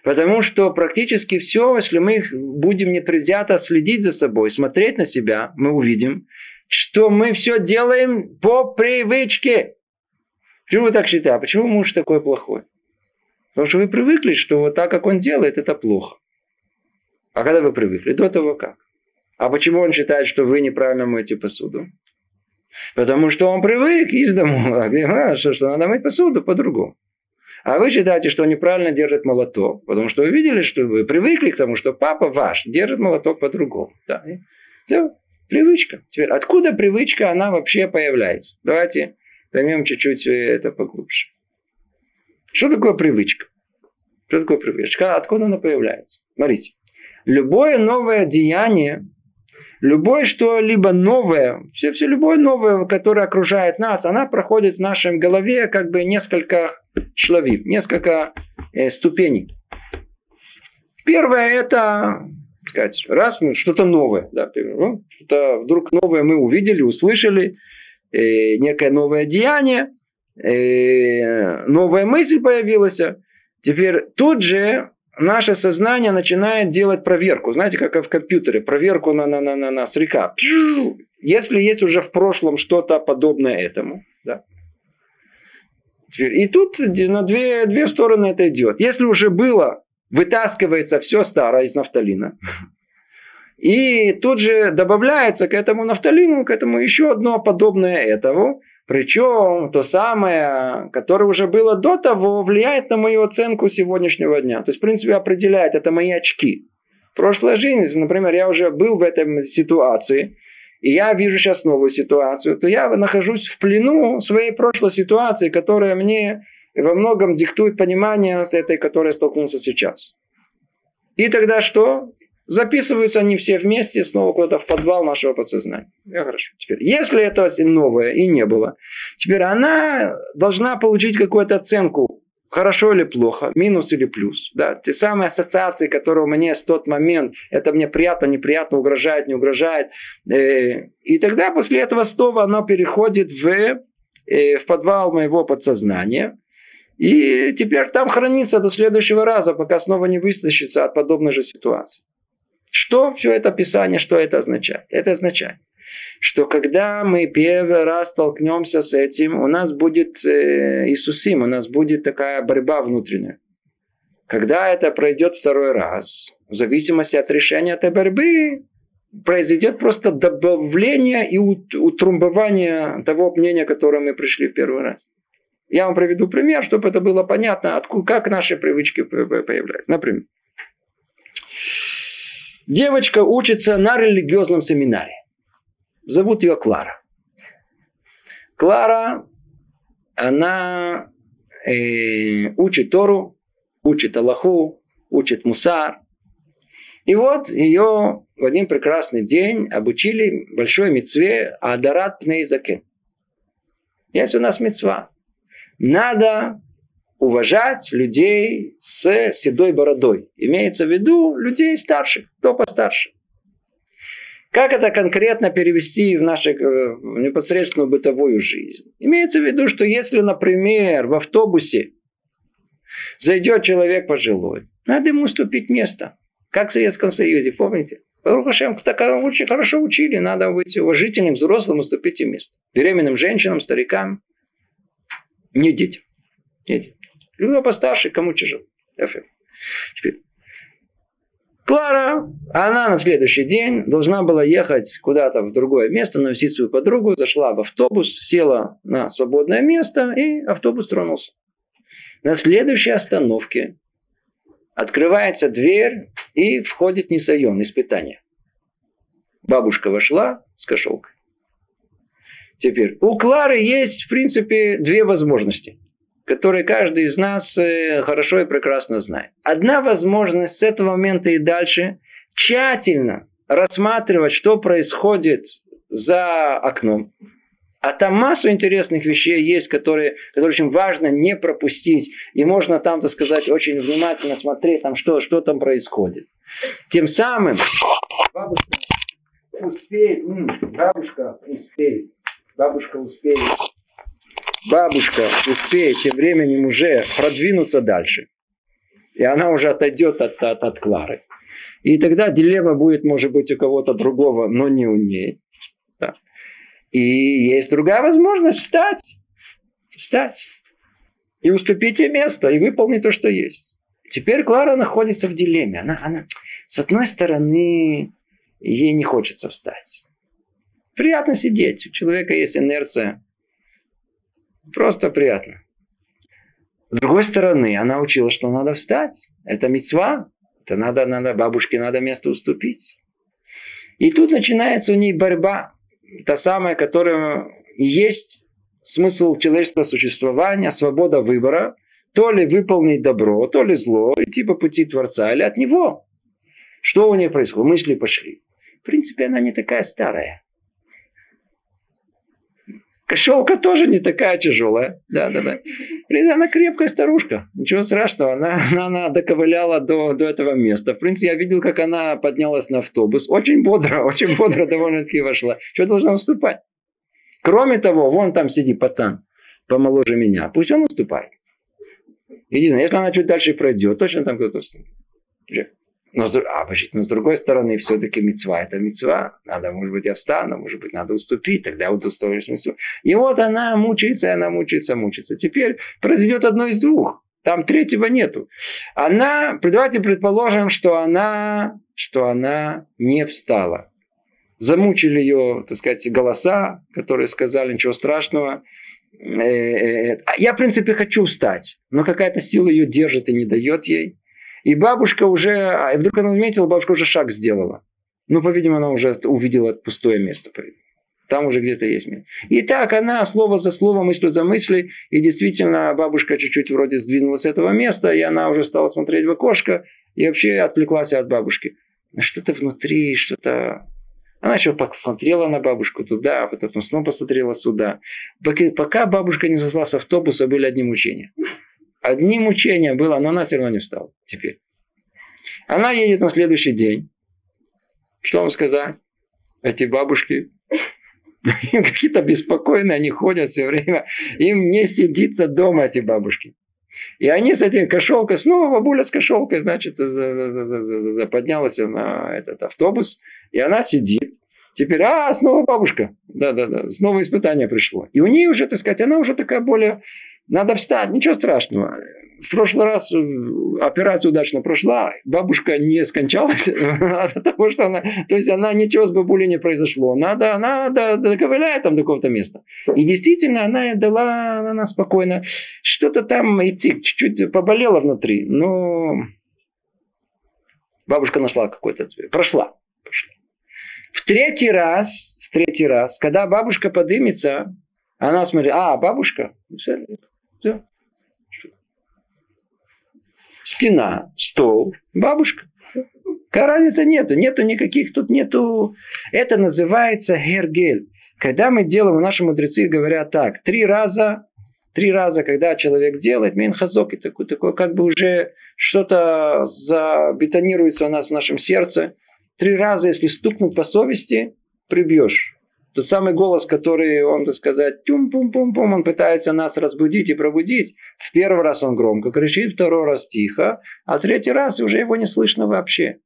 Потому что практически все, если мы будем непредвзято следить за собой, смотреть на себя, мы увидим, что мы все делаем по привычке. Почему вы так считаете? А почему муж такой плохой? Потому что вы привыкли, что вот так, как он делает, это плохо. А когда вы привыкли? До того как? А почему он считает, что вы неправильно моете посуду? Потому что он привык из дому, что, что надо мыть посуду по-другому. А вы считаете, что неправильно держит молоток, потому что вы видели, что вы привыкли к тому, что папа ваш держит молоток по-другому. Да? Все, привычка. Теперь, откуда привычка, она вообще появляется? Давайте поймем чуть-чуть это поглубже. Что такое привычка? Что такое привычка? Откуда она появляется? Смотрите. Любое новое деяние Любое что-либо новое, все, все любое новое, которое окружает нас, она проходит в нашем голове как бы несколько шлавив, несколько э, ступеней. Первое это сказать, раз мы что-то новое, да, ну, что-то вдруг новое мы увидели, услышали, э, некое новое деяние, э, новая мысль появилась. Теперь тут же наше сознание начинает делать проверку. Знаете, как в компьютере, проверку на, на, на, на, на срека. Если есть уже в прошлом что-то подобное этому, да, И тут на две, две стороны это идет. Если уже было, вытаскивается все старое из нафталина. И тут же добавляется к этому нафталину, к этому еще одно подобное этому. Причем то самое, которое уже было до того, влияет на мою оценку сегодняшнего дня. То есть, в принципе, определяет, это мои очки. Прошлая жизнь, например, я уже был в этой ситуации, и я вижу сейчас новую ситуацию, то я нахожусь в плену своей прошлой ситуации, которая мне во многом диктует понимание с этой, которой я столкнулся сейчас. И тогда что? Записываются они все вместе снова куда-то в подвал нашего подсознания. Я хорошо. Теперь, если этого новое и не было, теперь она должна получить какую-то оценку хорошо или плохо, минус или плюс. Да? Те самые ассоциации, которые у меня в тот момент, это мне приятно, неприятно, угрожает, не угрожает. Э, и тогда после этого снова оно переходит в, э, в подвал моего подсознания. И теперь там хранится до следующего раза, пока снова не выстащится от подобной же ситуации. Что все это описание, что это означает? Это означает, что когда мы первый раз столкнемся с этим, у нас будет э, Иисусим, у нас будет такая борьба внутренняя. Когда это пройдет второй раз, в зависимости от решения этой борьбы, произойдет просто добавление и утрумбование того мнения, которое мы пришли в первый раз. Я вам приведу пример, чтобы это было понятно, откуда, как наши привычки появляются. Например, девочка учится на религиозном семинаре. Зовут ее Клара. Клара, она э, учит Тору, учит Аллаху, учит Мусар. И вот ее в один прекрасный день обучили большой мецве Адарат Пнейзаке. Есть у нас мецва. Надо уважать людей с седой бородой. Имеется в виду людей старших, кто постарше. Как это конкретно перевести в нашу э, непосредственную бытовую жизнь? Имеется в виду, что если, например, в автобусе зайдет человек пожилой, надо ему уступить место. Как в Советском Союзе, помните? Рухашем так очень хорошо учили, надо быть уважительным, взрослым, уступить им место. Беременным женщинам, старикам, не детям. Не детям. Люди постарше, кому тяжело. Теперь, Клара, она на следующий день должна была ехать куда-то в другое место, навестить свою подругу, зашла в автобус, села на свободное место, и автобус тронулся. На следующей остановке открывается дверь, и входит Нисайон, испытание. Бабушка вошла с кошелкой. Теперь, у Клары есть, в принципе, две возможности – которые каждый из нас э, хорошо и прекрасно знает. Одна возможность с этого момента и дальше тщательно рассматривать, что происходит за окном. А там массу интересных вещей есть, которые, которые очень важно не пропустить. И можно там, так сказать, очень внимательно смотреть, там, что, что там происходит. Тем самым бабушка успеет, бабушка успеет, бабушка успеет бабушка успеет тем временем уже продвинуться дальше. И она уже отойдет от, от, от Клары. И тогда дилемма будет, может быть, у кого-то другого, но не у ней. Да. И есть другая возможность встать. Встать. И уступить ей место, и выполнить то, что есть. Теперь Клара находится в дилемме. Она, она, с одной стороны, ей не хочется встать. Приятно сидеть. У человека есть инерция Просто приятно. С другой стороны, она учила, что надо встать. Это мецва. Это надо, надо, бабушке надо место уступить. И тут начинается у ней борьба. Та самая, которая есть смысл человеческого существования, свобода выбора. То ли выполнить добро, то ли зло, идти по пути Творца, или от него. Что у нее происходит? Мысли пошли. В принципе, она не такая старая. Кошелка тоже не такая тяжелая. Да, да, да. Она крепкая старушка. Ничего страшного. Она, она, она доковыляла до, до этого места. В принципе, я видел, как она поднялась на автобус. Очень бодро, очень бодро довольно-таки вошла. Что должна уступать? Кроме того, вон там сидит пацан помоложе меня. Пусть он уступает. Единственное, если она чуть дальше пройдет, точно там кто-то встанет. Но, а, но с другой стороны, все-таки мецва это мецва. Надо, может быть, я встану, может быть, надо уступить, тогда вот устроишь мецву. И вот она мучается, она мучается, мучается. Теперь произойдет одно из двух. Там третьего нету. Она, давайте предположим, что она, что она не встала. Замучили ее, так сказать, голоса, которые сказали, ничего страшного. Э, э, э, я, в принципе, хочу встать, но какая-то сила ее держит и не дает ей. И бабушка уже, а вдруг она заметила, бабушка уже шаг сделала. Ну, по-видимому, она уже увидела пустое место. Там уже где-то есть место. И так она слово за словом, мысль за мыслью. И действительно, бабушка чуть-чуть вроде сдвинулась с этого места, и она уже стала смотреть в окошко, и вообще отвлеклась от бабушки. Что-то внутри, что-то... Она еще посмотрела на бабушку туда, а потом снова посмотрела сюда. Пока бабушка не зашла с автобуса, были одни мучения. Одни мучения было, но она все равно не встала теперь. Она едет на следующий день. Что вам сказать? Эти бабушки какие-то беспокойные, они ходят все время. Им не сидится дома, эти бабушки. И они с этим кошелкой, снова бабуля с кошелкой, значит, поднялась на этот автобус, и она сидит. Теперь, а, снова бабушка. Да-да-да, снова испытание пришло. И у нее уже, так сказать, она уже такая более надо встать, ничего страшного. В прошлый раз э, операция удачно прошла, бабушка не скончалась от того, что она... То есть она ничего с бабулей не произошло. Надо, она доковыляет там до какого-то места. И действительно, она дала, она спокойно. Что-то там идти, чуть-чуть поболело внутри. Но бабушка нашла какой-то цвет. Прошла. Прошла. В третий раз, в третий раз, когда бабушка подымется, она смотрит, а, бабушка, все. Стена, стол, бабушка. Какая разница нету, нету никаких, тут нету. Это называется гергель. Когда мы делаем, наши мудрецы говорят так, три раза, три раза, когда человек делает минхазок, и такой, такой, как бы уже что-то забетонируется у нас в нашем сердце, три раза, если стукнуть по совести, прибьешь. Тот самый голос, который он, так сказать, тюм-пум-пум-пум, он пытается нас разбудить и пробудить. В первый раз он громко кричит, второй раз тихо, а третий раз уже его не слышно вообще.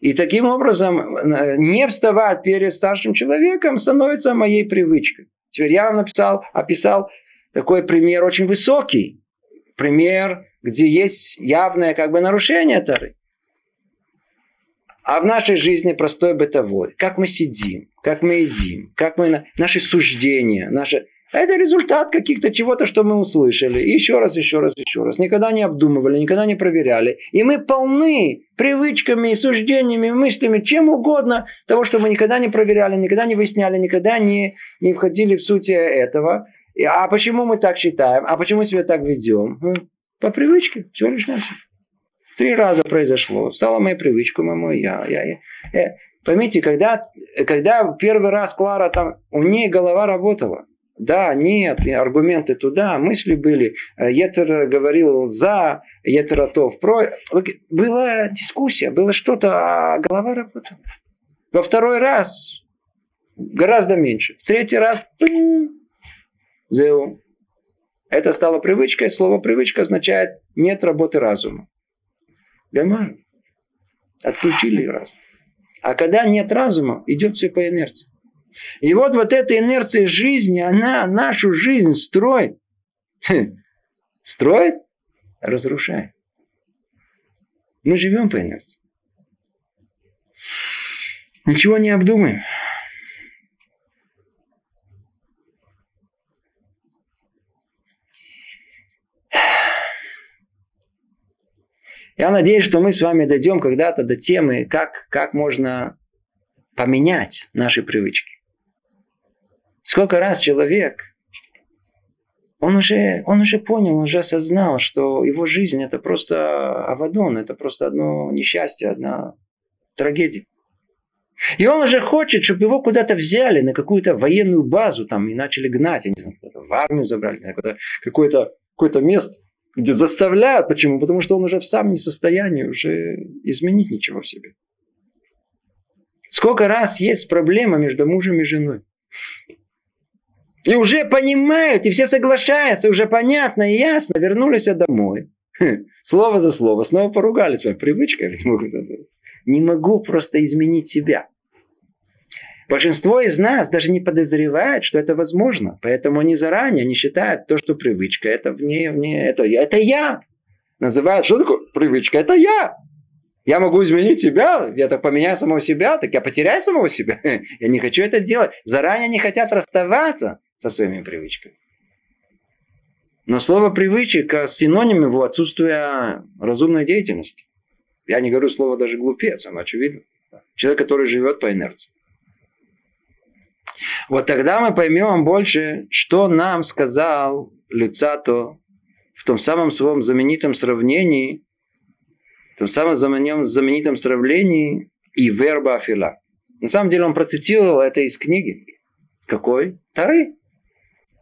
И таким образом не вставать перед старшим человеком становится моей привычкой. Теперь я вам написал, описал такой пример очень высокий. Пример, где есть явное как бы нарушение Тары. А в нашей жизни простой бытовой. Как мы сидим, как мы едим, как мы... Наши суждения, наши... Это результат каких-то чего-то, что мы услышали. И еще раз, еще раз, еще раз. Никогда не обдумывали, никогда не проверяли. И мы полны привычками, суждениями, мыслями, чем угодно того, что мы никогда не проверяли, никогда не выясняли, никогда не, не входили в суть этого. А почему мы так считаем? А почему себя так ведем? По привычке, всего лишь навсего. Три раза произошло. Стала моей привычкой, мама, я, я, я. Э, поймите, когда, когда первый раз Клара там, у нее голова работала. Да, нет, аргументы туда, мысли были. Э, Етер говорил за, Етератов про. Была дискуссия, было что-то, а голова работала. Во второй раз гораздо меньше. В третий раз Зеу. Это стало привычкой. Слово привычка означает нет работы разума. Гамар. Отключили разум. А когда нет разума, идет все по инерции. И вот вот эта инерция жизни, она нашу жизнь строит. Строит, разрушает. Мы живем по инерции. Ничего не обдумаем. Я надеюсь, что мы с вами дойдем когда-то до темы, как, как можно поменять наши привычки. Сколько раз человек, он уже, он уже понял, он уже осознал, что его жизнь это просто авадон, это просто одно несчастье, одна трагедия. И он уже хочет, чтобы его куда-то взяли на какую-то военную базу там и начали гнать, я не знаю, в армию забрали, какое-то какое место где заставляют. Почему? Потому что он уже в самом не состоянии уже изменить ничего в себе. Сколько раз есть проблема между мужем и женой. И уже понимают, и все соглашаются, уже понятно и ясно, вернулись домой. Слово за слово. Снова поругались. Привычка. Не могу просто изменить себя. Большинство из нас даже не подозревает, что это возможно. Поэтому они заранее не считают то, что привычка. Это вне, вне, это, это я. Называют, что такое привычка? Это я. Я могу изменить себя, я так поменяю самого себя, так я потеряю самого себя. Я не хочу это делать. Заранее не хотят расставаться со своими привычками. Но слово привычка синоним его отсутствия разумной деятельности. Я не говорю слово даже глупец, оно очевидно. Человек, который живет по инерции. Вот тогда мы поймем больше, что нам сказал Люцато в том самом своем знаменитом сравнении, в том самом знаменитом сравнении и верба Афила. На самом деле он процитировал это из книги. Какой? Тары.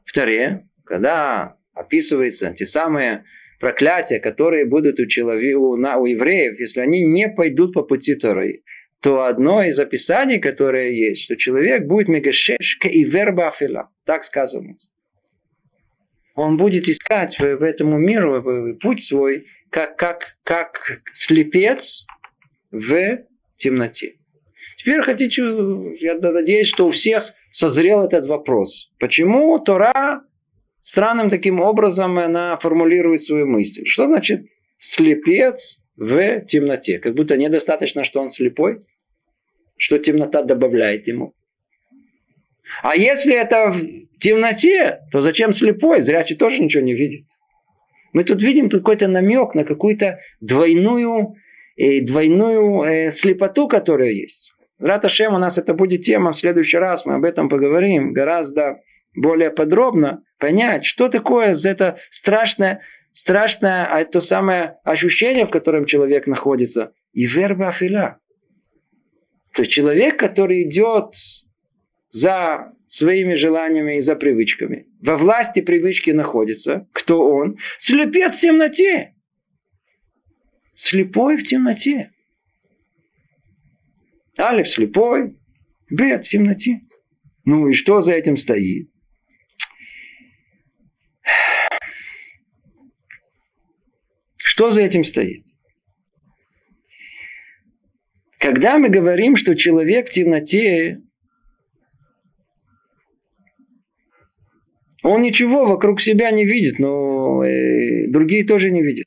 В Таре, когда описываются те самые проклятия, которые будут у, человека, у, у евреев, если они не пойдут по пути Тары то одно из описаний, которое есть, что человек будет мегашешка и верба афила. Так сказано. Он будет искать в, в этому миру путь свой, как, как, как слепец в темноте. Теперь хотите, я надеюсь, что у всех созрел этот вопрос. Почему Тора странным таким образом она формулирует свою мысль? Что значит слепец в темноте? Как будто недостаточно, что он слепой что темнота добавляет ему. А если это в темноте, то зачем слепой? Зрячий тоже ничего не видит. Мы тут видим какой-то намек на какую-то двойную, э, двойную э, слепоту, которая есть. Раташем у нас это будет тема в следующий раз, мы об этом поговорим гораздо более подробно, понять, что такое это страшное, страшное а то самое ощущение, в котором человек находится. И верба афиля. То есть человек, который идет за своими желаниями и за привычками. Во власти привычки находится. Кто он? Слепец в темноте. Слепой в темноте. Алиф слепой, Бет в темноте. Ну и что за этим стоит? Что за этим стоит? Когда мы говорим, что человек в темноте, он ничего вокруг себя не видит, но э, другие тоже не видят.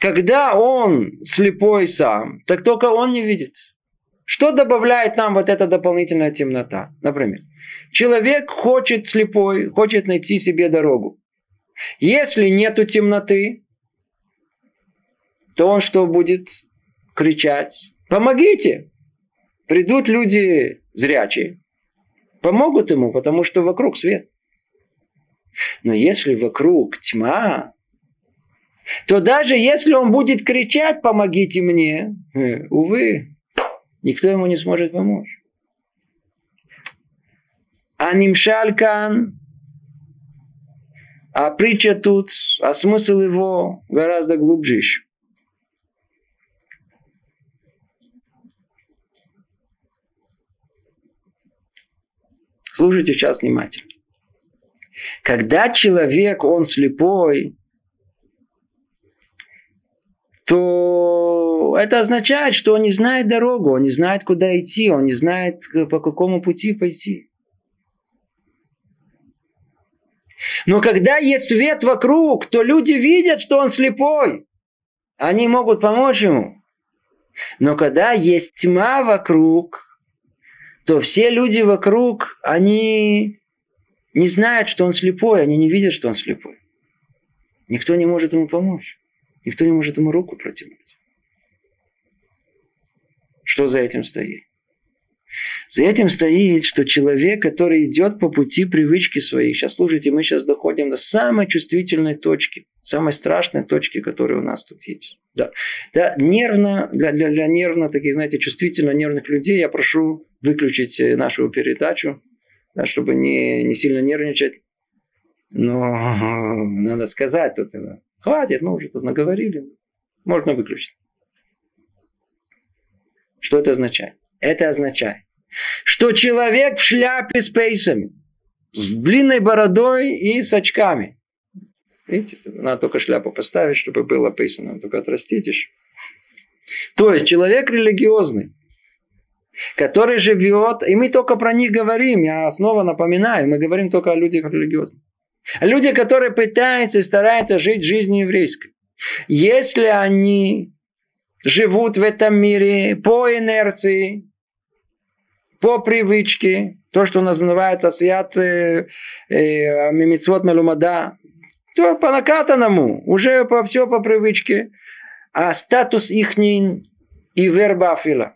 Когда он слепой сам, так только он не видит. Что добавляет нам вот эта дополнительная темнота? Например, человек хочет слепой, хочет найти себе дорогу. Если нету темноты, то он что будет кричать? Помогите! Придут люди зрячие, помогут ему, потому что вокруг свет. Но если вокруг тьма, то даже если он будет кричать «помогите мне», э, увы, никто ему не сможет помочь. А нимшалькан, а притча тут, а смысл его гораздо глубже еще. Слушайте сейчас внимательно. Когда человек, он слепой, то это означает, что он не знает дорогу, он не знает, куда идти, он не знает, по какому пути пойти. Но когда есть свет вокруг, то люди видят, что он слепой. Они могут помочь ему. Но когда есть тьма вокруг, то все люди вокруг, они не знают, что он слепой, они не видят, что он слепой. Никто не может ему помочь. Никто не может ему руку протянуть. Что за этим стоит? За этим стоит, что человек, который идет по пути привычки своей, сейчас слушайте, мы сейчас доходим до самой чувствительной точки, самой страшной точки, которая у нас тут есть. Да, да нервно, для, для, для нервно таких, знаете, чувствительно нервных людей я прошу выключить э, нашу передачу, да, чтобы не, не сильно нервничать. Но надо сказать тут, хватит, мы уже тут наговорили, можно выключить. Что это означает? Это означает, что человек в шляпе с пейсами, с длинной бородой и с очками. Видите, надо только шляпу поставить, чтобы было написано, только отрастить еще. То есть человек религиозный, который живет, и мы только про них говорим, я снова напоминаю, мы говорим только о людях религиозных. Люди, которые пытаются и стараются жить жизнью еврейской. Если они живут в этом мире по инерции, по привычке, то, что называется асият э, э, мимицвот мелумада, то по накатанному, уже по, все по привычке. А статус ихний и вербафила.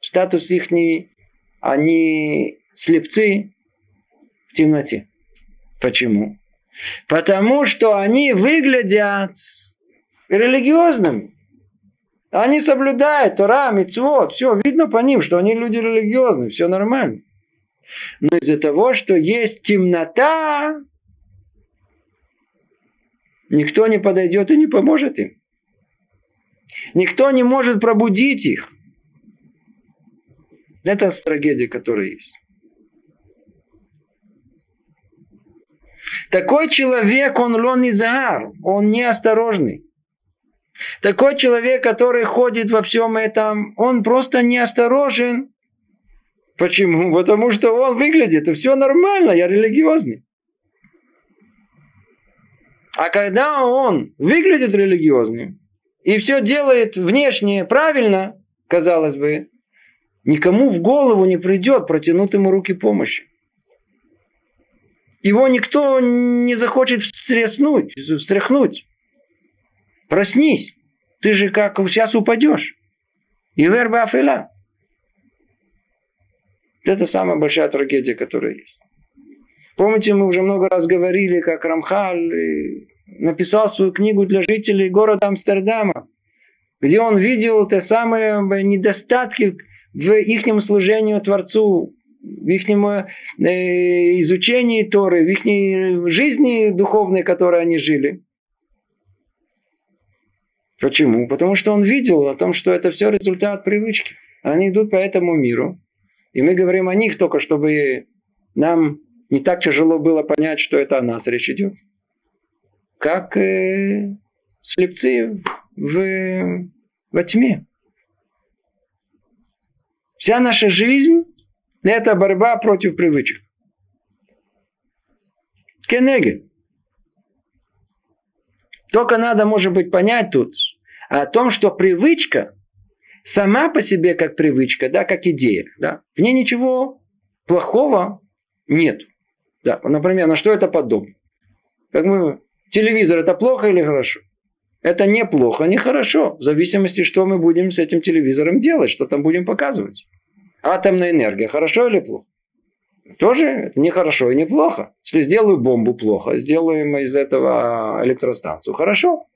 Статус ихний, они слепцы в темноте. Почему? Потому что они выглядят религиозными. Они соблюдают Тора, Мицвод, все, видно по ним, что они люди религиозные, все нормально. Но из-за того, что есть темнота, никто не подойдет и не поможет им. Никто не может пробудить их. Это трагедия, которая есть. Такой человек, он лон изар, он неосторожный. Такой человек, который ходит во всем этом, он просто неосторожен. Почему? Потому что он выглядит, и все нормально, я религиозный. А когда он выглядит религиозным и все делает внешне правильно, казалось бы, никому в голову не придет протянуть ему руки помощи. Его никто не захочет встряснуть, встряхнуть. Проснись. Ты же как сейчас упадешь. И верба афила. Это самая большая трагедия, которая есть. Помните, мы уже много раз говорили, как Рамхаль э, написал свою книгу для жителей города Амстердама, где он видел те самые недостатки в их служении Творцу, в их э, изучении Торы, в их жизни духовной, которой они жили. Почему? Потому что он видел о том, что это все результат привычки. Они идут по этому миру. И мы говорим о них только, чтобы нам не так тяжело было понять, что это о нас речь идет. Как э, слепцы в, во тьме. Вся наша жизнь – это борьба против привычек. Кенеге. Только надо, может быть, понять тут о том, что привычка сама по себе как привычка, да, как идея, да, в ней ничего плохого нет. Да, например, на что это подобно? Как мы, телевизор это плохо или хорошо? Это не плохо, не хорошо. В зависимости, что мы будем с этим телевизором делать, что там будем показывать. Атомная энергия, хорошо или плохо? Тоже не хорошо и не плохо. Если сделаю бомбу плохо, сделаем из этого электростанцию. Хорошо.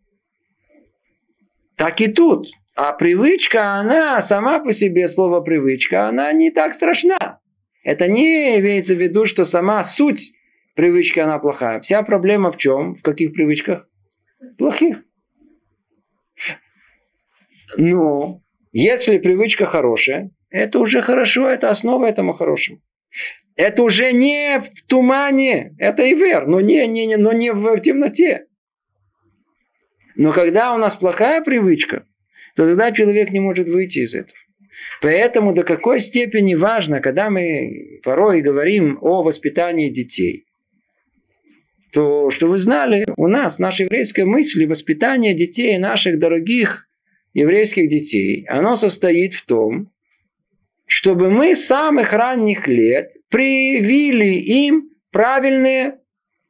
Так и тут. А привычка, она сама по себе, слово привычка, она не так страшна. Это не имеется в виду, что сама суть привычки, она плохая. Вся проблема в чем? В каких привычках? Плохих. Но если привычка хорошая, это уже хорошо, это основа этому хорошему. Это уже не в тумане, это и вер, но не, не, не, но не в темноте. Но когда у нас плохая привычка, то тогда человек не может выйти из этого. Поэтому до какой степени важно, когда мы порой говорим о воспитании детей, то, что вы знали, у нас, в нашей еврейской мысли, воспитание детей, наших дорогих еврейских детей, оно состоит в том, чтобы мы с самых ранних лет привили им правильные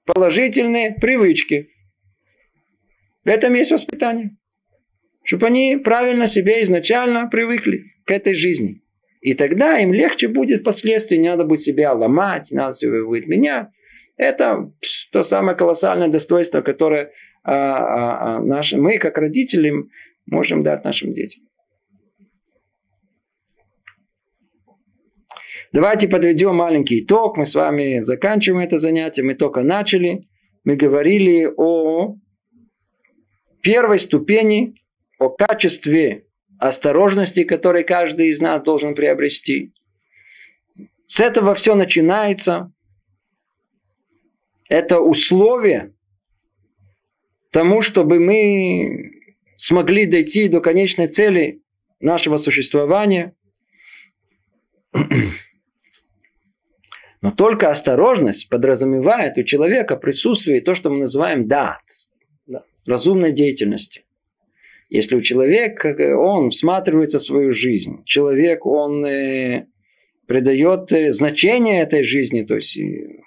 положительные привычки. В этом есть воспитание. Чтобы они правильно себе изначально привыкли к этой жизни. И тогда им легче будет впоследствии, не надо будет себя ломать, не надо себя будет менять. Это то самое колоссальное достоинство, которое а, а, а, наши, мы, как родители, можем дать нашим детям. Давайте подведем маленький итог. Мы с вами заканчиваем это занятие. Мы только начали. Мы говорили о первой ступени о качестве осторожности, который каждый из нас должен приобрести. С этого все начинается. Это условие тому, чтобы мы смогли дойти до конечной цели нашего существования. Но только осторожность подразумевает у человека присутствие то, что мы называем дат, да, разумной деятельности. Если у человека, он всматривается в свою жизнь, человек, он э, придает э, значение этой жизни, то есть э,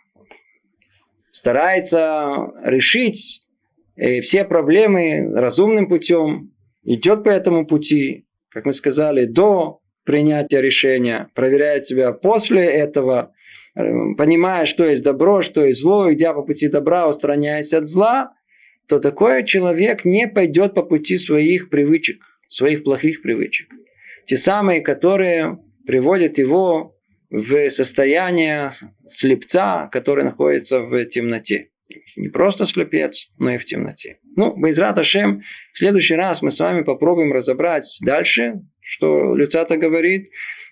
старается решить э, все проблемы разумным путем, идет по этому пути, как мы сказали, до принятия решения, проверяет себя после этого, понимая, что есть добро, что есть зло, идя по пути добра, устраняясь от зла, то такой человек не пойдет по пути своих привычек, своих плохих привычек. Те самые, которые приводят его в состояние слепца, который находится в темноте. Не просто слепец, но и в темноте. Ну, Байзрат Ашем, в следующий раз мы с вами попробуем разобрать дальше, что Люцата говорит.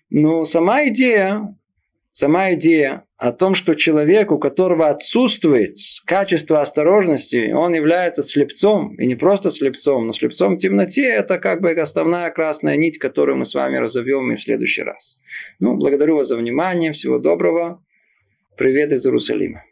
Но сама идея сама идея о том, что человек, у которого отсутствует качество осторожности, он является слепцом, и не просто слепцом, но слепцом в темноте, это как бы основная красная нить, которую мы с вами разовьем и в следующий раз. Ну, благодарю вас за внимание, всего доброго, привет из Иерусалима.